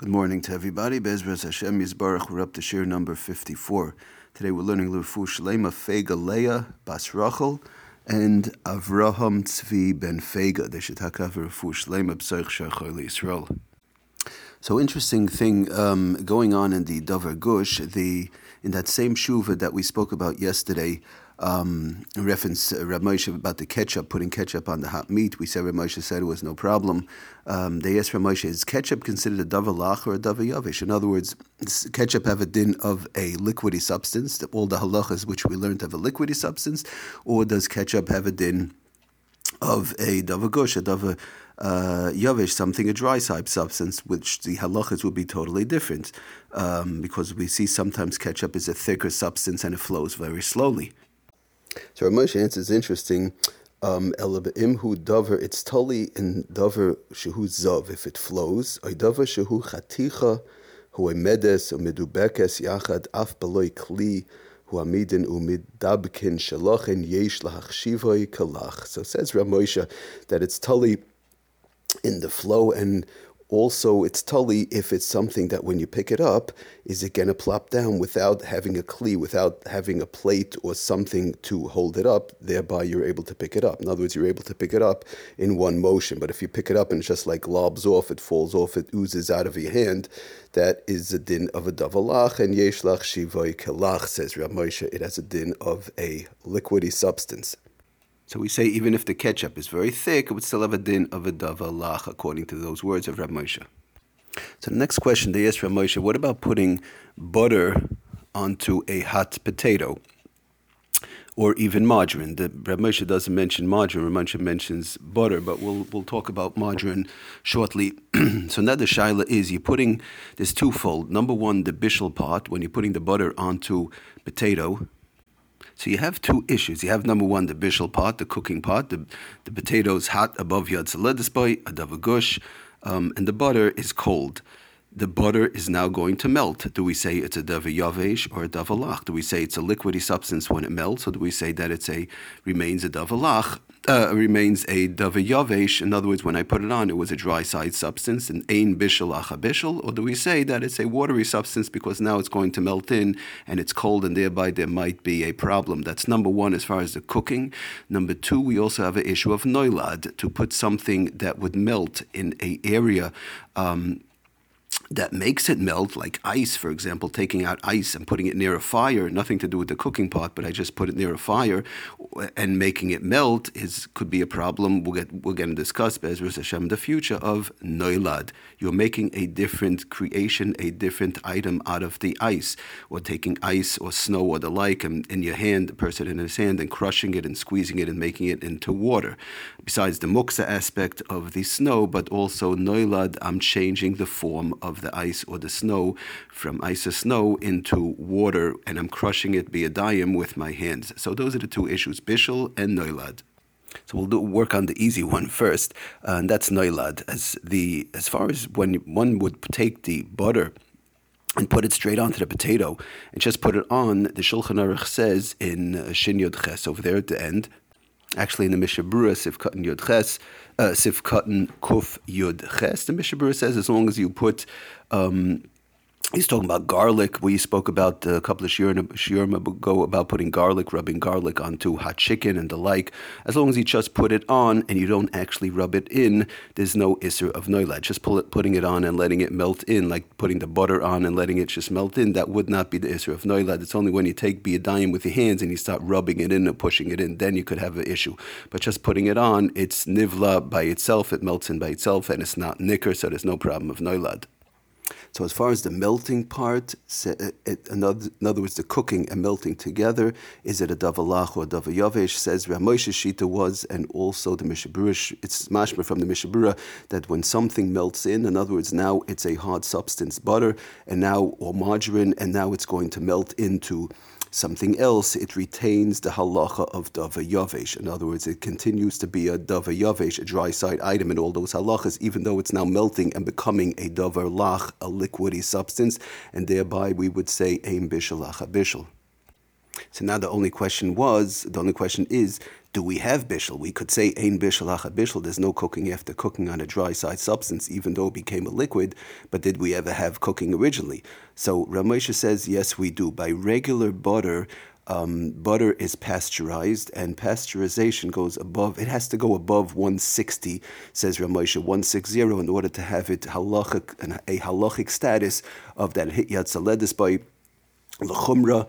Good morning to everybody. Bezras Hashem Yisbarach. We're up to shir number 54. Today we're learning Lufu Shlema Fega Leah Bas Rachel and Avraham Tzvi Ben Fega. They should talk Lufu Shlema B'Soich Shachar Yisrael. So interesting thing um, going on in the Dover Gush, the in that same shuva that we spoke about yesterday, um, reference uh, Rav Moshe about the ketchup, putting ketchup on the hot meat. We said Rav Moshe said it was no problem. Um, they asked Rav Moshe, is ketchup considered a davalach or a davayavish? In other words, ketchup have a din of a liquidy substance, all the halachas which we learned have a liquidy substance, or does ketchup have a din of a davagush, a dava uh, yavish, something a dry type substance, which the halachas would be totally different, um, because we see sometimes ketchup is a thicker substance and it flows very slowly. So Ramesh answers interesting. Um, imhu davar, it's totally in davar shehu zav if it flows. Or davar shehu chaticha hu medes umidubekes yachad af beloy kli hu amidin umidabkin shalachin yesh lahachshivoi kalach. So says Ramosha that it's totally in the flow and also it's tully if it's something that when you pick it up, is it going to plop down without having a kli, without having a plate or something to hold it up, thereby you're able to pick it up. In other words, you're able to pick it up in one motion. But if you pick it up and it just like lobs off, it falls off, it oozes out of your hand, that is a din of a davalach, and yeshlach shivoi kalach, says Rav Moshe, it has a din of a liquidy substance. So we say even if the ketchup is very thick, it would still have a din of a davalach, according to those words of Rav Moshe. So the next question they asked Rav Moshe, what about putting butter onto a hot potato? Or even margarine. The Rav Moshe doesn't mention margarine. Rav Moshe mentions butter, but we'll we'll talk about margarine shortly. so now the shaila is you're putting this twofold. Number one, the bishul part when you're putting the butter onto potato, so you have two issues. You have number one, the bishul pot, the cooking pot. The, the potatoes hot above a gush, um, and the butter is cold. The butter is now going to melt. Do we say it's a dava yavesh or a dava lach? Do we say it's a liquidy substance when it melts, or do we say that it's a remains a davalach? Uh, remains a daviyavesh. In other words, when I put it on, it was a dry side substance, an ein bishul acha bishul, or do we say that it's a watery substance because now it's going to melt in and it's cold and thereby there might be a problem? That's number one as far as the cooking. Number two, we also have an issue of noilad, to put something that would melt in a area um, that makes it melt, like ice, for example, taking out ice and putting it near a fire, nothing to do with the cooking pot, but I just put it near a fire and making it melt is could be a problem. We'll get we're going to discuss Bezras Hashem the future of noilad. You're making a different creation, a different item out of the ice, or taking ice or snow or the like, and in your hand, the person in his hand, and crushing it and squeezing it and making it into water. Besides the muksa aspect of the snow, but also noilad, I'm changing the form of the ice or the snow from ice or snow into water, and I'm crushing it biyadayim with my hands. So those are the two issues, bishul and noilad. So we'll do, work on the easy one first, uh, and that's noilad. As the as far as when one would take the butter and put it straight onto the potato and just put it on, the Shulchan Aruch says in Shin Yod Ches over there at the end, actually in the Mishnah Berurah Sif Katan Yod Ches, uh, Sif Katan Kuf Yod Ches, the Mishnah Berurah says as long as you put um, He's talking about garlic. We spoke about uh, a couple of shiurim ago about putting garlic, rubbing garlic onto hot chicken and the like. As long as you just put it on and you don't actually rub it in, there's no isser of noilad. Just it, putting it on and letting it melt in, like putting the butter on and letting it just melt in, that would not be the isser of noilad. It's only when you take biyadayim with your hands and you start rubbing it in and pushing it in, then you could have an issue. But just putting it on, it's nivla by itself, it melts in by itself, and it's not nicker, so there's no problem of noilad. So as far as the melting part, uh, in other words, the cooking and melting together, is it a davalach or a davayavesh? Says Ramosha Shita was, and also the Mishnah Berurah, it's mashma from the Mishnah Berurah that when something melts in, in other words, now it's a hard substance, butter, and now, or margarine, and now it's going to melt into something else, it retains the halacha of dava yavesh. In other words, it continues to be a dava yavesh, a dry side item in all those halachas, even though it's now melting and becoming a davar lach, a liquidy substance, and thereby we would say aim bishal bishal. So now the only question was, the only question is, do we have bishul? We could say ein bishul acha bishul. There's no cooking after cooking on a dry side substance, even though it became a liquid. But did we ever have cooking originally? So Ramesha says yes, we do. By regular butter, um, butter is pasteurized, and pasteurization goes above. It has to go above 160, says Ramosha, 160, in order to have it halachic, a halachic status of that hit yatzaledis by lechumra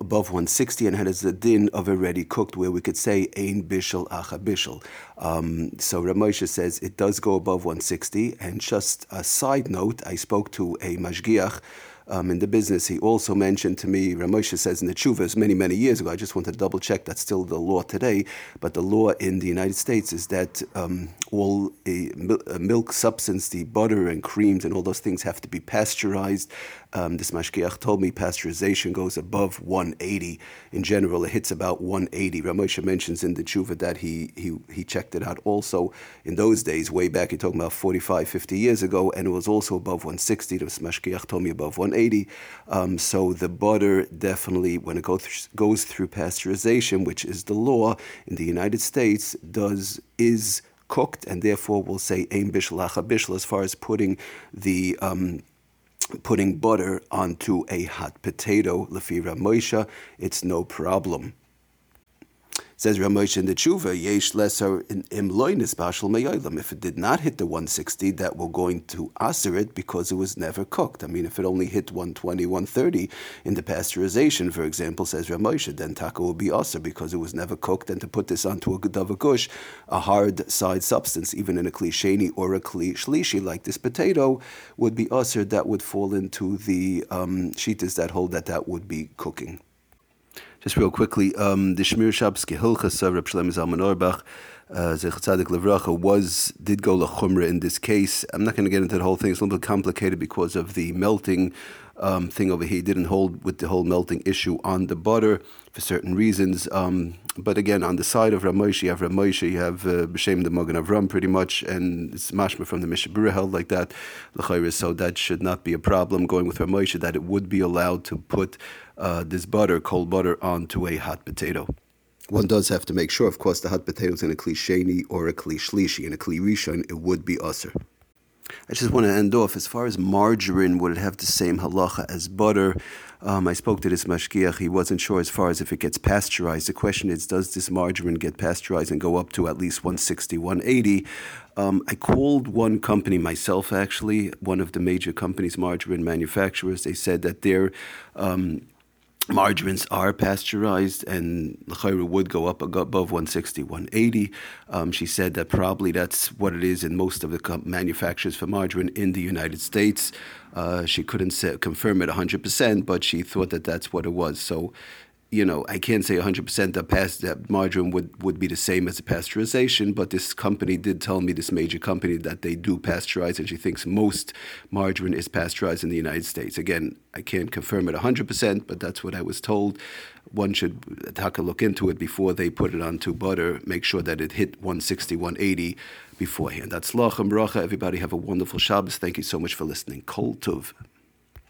above 160 and has a din of already cooked, where we could say ein bishel acha bishel. Um, so Ramosha says it does go above 160. And just a side note, I spoke to a mashgiach um, in the business. He also mentioned to me, Ramosha says in the Chuvas many, many years ago, I just want to double check that's still the law today, but the law in the United States is that um, all a, a milk substance, the butter and creams and all those things have to be pasteurized. Um, this mashgiach told me pasteurization goes above 180. In general, it hits about 180. Ramosha mentions in the Chuva that he, he, he checked it out also in those days, way back, you're talking about 45, 50 years ago, and it was also above 160. The mashgiach told me above 180. Um, so the butter definitely, when it goes goes through pasteurization, which is the law in the United States, does is cooked, and therefore we'll say ein bishel bishel as far as putting the um, putting butter onto a hot potato, lefira Moshe, it's no problem. Says Ramosh in the Tshuva, Yesh Lesser in Imloinis Bashal. If it did not hit the 160, that we're going to aser it because it was never cooked. I mean, if it only hit 120, 130 in the pasteurization, for example, says Ramosh, then taka will be aser because it was never cooked. And to put this onto a Gedavakush, a hard side substance, even in a klisheni or a kli shlishi like this potato, would be aser. That would fall into the um, shitas that hold that that would be cooking. Just real quickly, um, the Shmir Shabbos Gehilchas of Reb Shlomo Zalman Auerbach, uh, Levracha, was, did go lachumra in this case. I'm not going to get into the whole thing. It's a little bit complicated because of the melting um, thing over here. He didn't hold with the whole melting issue on the butter for certain reasons. Um, but again, on the side of Ramosh, you have Ramosh, you have uh, B'Shem the Magen Avram pretty much, and it's mashma from the Mishnah Berurah held like that. So that should not be a problem going with Ramosh, that it would be allowed to put uh, this butter, cold butter, onto a hot potato. One does have to make sure, of course, the hot potato is in a kli sheni or a kli shlishi. In a kli rishon, it would be usr. I just want to end off as far as margarine, would it have the same halacha as butter? Um, I spoke to this mashgiach. He wasn't sure as far as if it gets pasteurized. The question is, does this margarine get pasteurized and go up to at least 160, 180? Um, I called one company myself, actually, one of the major companies, margarine manufacturers. They said that their um, margarines are pasteurized and the would go up above 160, 180. Um, she said that probably that's what it is in most of the manufacturers for margarine in the United States. Uh, she couldn't say, confirm it 100%, but she thought that that's what it was. So you know, I can't say 100% that, past, that margarine would, would be the same as a pasteurization, but this company did tell me, this major company, that they do pasteurize, and she thinks most margarine is pasteurized in the United States. Again, I can't confirm it 100%, but that's what I was told. One should take a look into it before they put it onto butter, make sure that it hit 160, 180 beforehand. That's Lachem Bracha. Everybody have a wonderful Shabbos. Thank you so much for listening. Kol Tov.